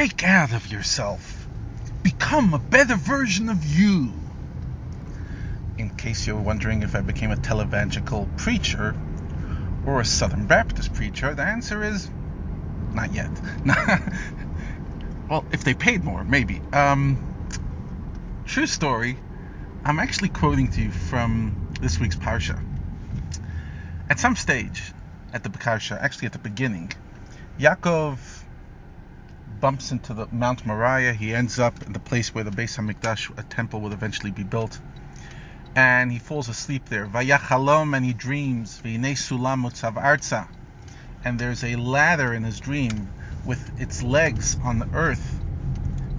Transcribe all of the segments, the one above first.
break out of yourself. Become a better version of you. In case you're wondering if I became a televangelical preacher or a Southern Baptist preacher, the answer is not yet. well, if they paid more, maybe. Um, true story. I'm actually quoting to you from this week's parsha. At some stage, at the parsha, actually at the beginning, Yaakov bumps into the Mount Moriah. He ends up in the place where the Beis Hamikdash, a temple, will eventually be built. And he falls asleep there. Vayachalom, and he dreams. V'inei sulam arza. And there's a ladder in his dream with its legs on the earth.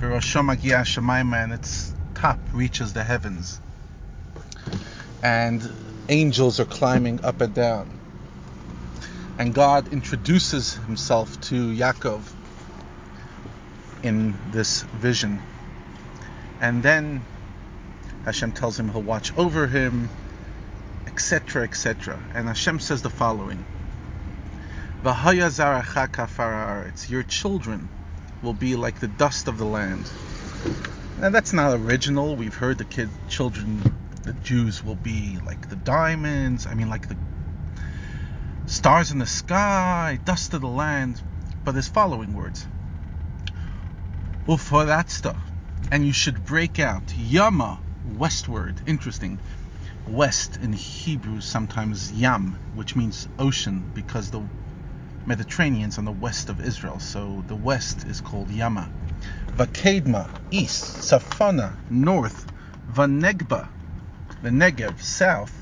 And its top reaches the heavens. And angels are climbing up and down. And God introduces himself to Yaakov in this vision. And then Hashem tells him he'll watch over him, etc., etc. And Hashem says the following Your children will be like the dust of the land. Now that's not original. We've heard the kid children, the Jews will be like the diamonds, I mean like the stars in the sky, dust of the land. But there's following words Ufaratsta. And you should break out. Yama, westward. Interesting. West in Hebrew sometimes Yam, which means ocean, because the Mediterranean's on the west of Israel, so the west is called Yama. Vakadma, east. Safana, north. Vanegba, the Negev, south.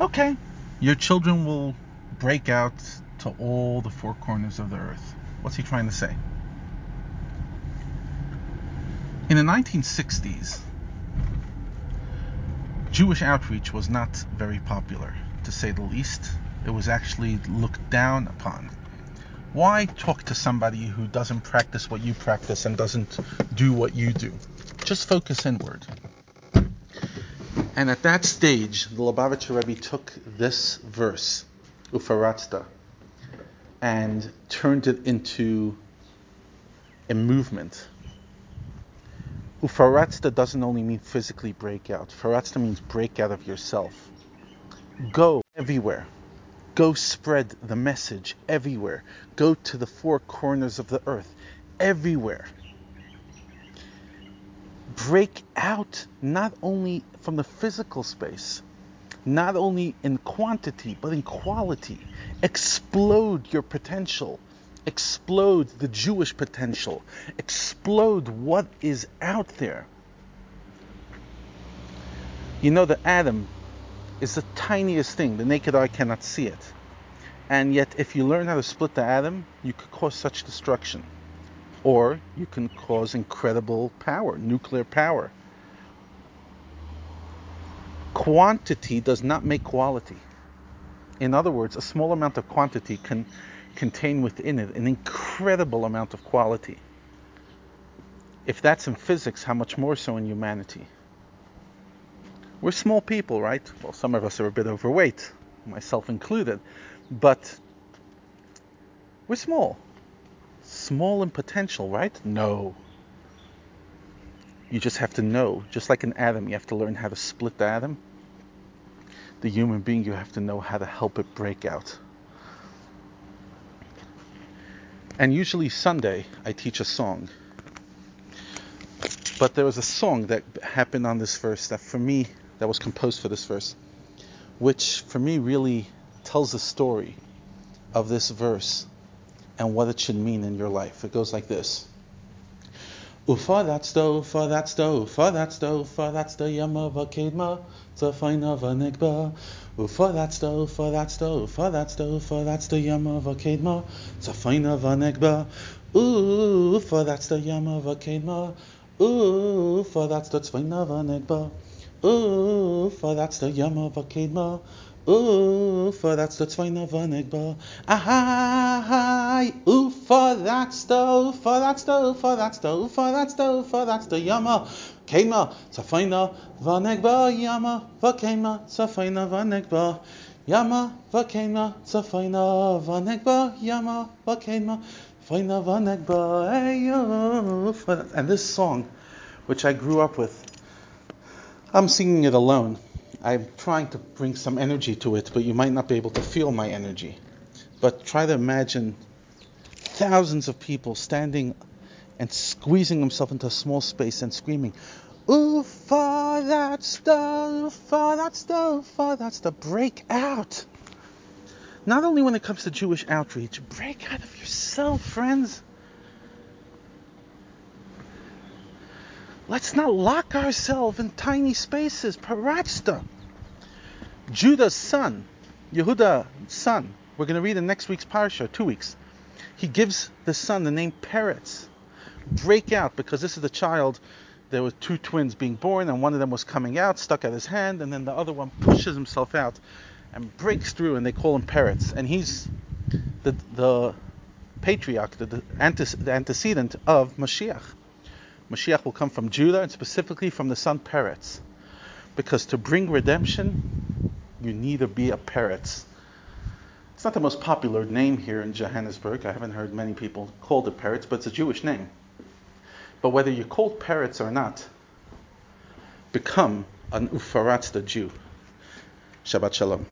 Okay, your children will break out to all the four corners of the earth. What's he trying to say? In the 1960s, Jewish outreach was not very popular, to say the least. It was actually looked down upon. Why talk to somebody who doesn't practice what you practice and doesn't do what you do? Just focus inward. And at that stage, the Lubavitcher Rebbe took this verse, Ufaratsta, and turned it into a movement. Ufaratsta doesn't only mean physically break out. Faratsta means break out of yourself. Go everywhere. Go spread the message everywhere. Go to the four corners of the earth. Everywhere break out not only from the physical space, not only in quantity, but in quality. Explode your potential. Explode the Jewish potential. Explode what is out there. You know, the atom is the tiniest thing. The naked eye cannot see it. And yet, if you learn how to split the atom, you could cause such destruction or you can cause incredible power, nuclear power. Quantity does not make quality. In other words, a small amount of quantity can contain within it an incredible amount of quality. If that's in physics, how much more so in humanity? We're small people, right? Well, some of us are a bit overweight, myself included, but we're small small in potential, right? No. You just have to know. Just like an atom, you have to learn how to split the atom. The human being, you have to know how to help it break out. And usually Sunday, I teach a song. But there was a song that happened on this verse that for me, that was composed for this verse, which for me really tells the story of this verse and what it should mean in your life. It goes like this. Ufa that's the, ufa that's the, ufa that's the, ufa that's the yama vakedma, tzafaina vanegba. Ufa that's the, ufa that's the, ufa that's the, ufa that's the yama vakedma, tzafaina vanegba. Ufa that's the yama vakedma. Ufa that's the tzvaina vanegba. Ufa that's the yama vakedma. Ufa, that's the Tzvaina Vanegba. Ahai, Ufa, that's the Ufa, that's the Ufa, that's the Ufa, that's the Ufa, that's the Yama. Kema, Tzafaina Vanegba, Yama, Vakema, Tzafaina Vanegba. Yama vakena zafaina vanegba Yama vakena faina vanegba And this song, which I grew up with, I'm singing it alone. I'm trying to bring some energy to it, but you might not be able to feel my energy. But try to imagine thousands of people standing and squeezing themselves into a small space and screaming, Ufa, that's the, Ufa, that's the, Ufa, that's the break out. Not only when it comes to Jewish outreach, break out of yourself, friends. Let's not lock ourselves in tiny spaces. Paratzta. Judah's son, Yehuda's son, we're going to read in next week's parsha, two weeks. He gives the son the name Peretz. Break out, because this is the child. There were two twins being born, and one of them was coming out, stuck at his hand, and then the other one pushes himself out and breaks through, and they call him Peretz. And he's the, the patriarch, the, the, the antecedent of Mashiach. Mashiach will come from Judah and specifically from the son Peretz. Because to bring redemption, you need to be a Peretz. Not the most popular name here in Johannesburg. I haven't heard many people called it Peretz, but it's a Jewish name. But whether you're called Peretz or not, become an Ufaratzta Jew. Shabbat Shalom.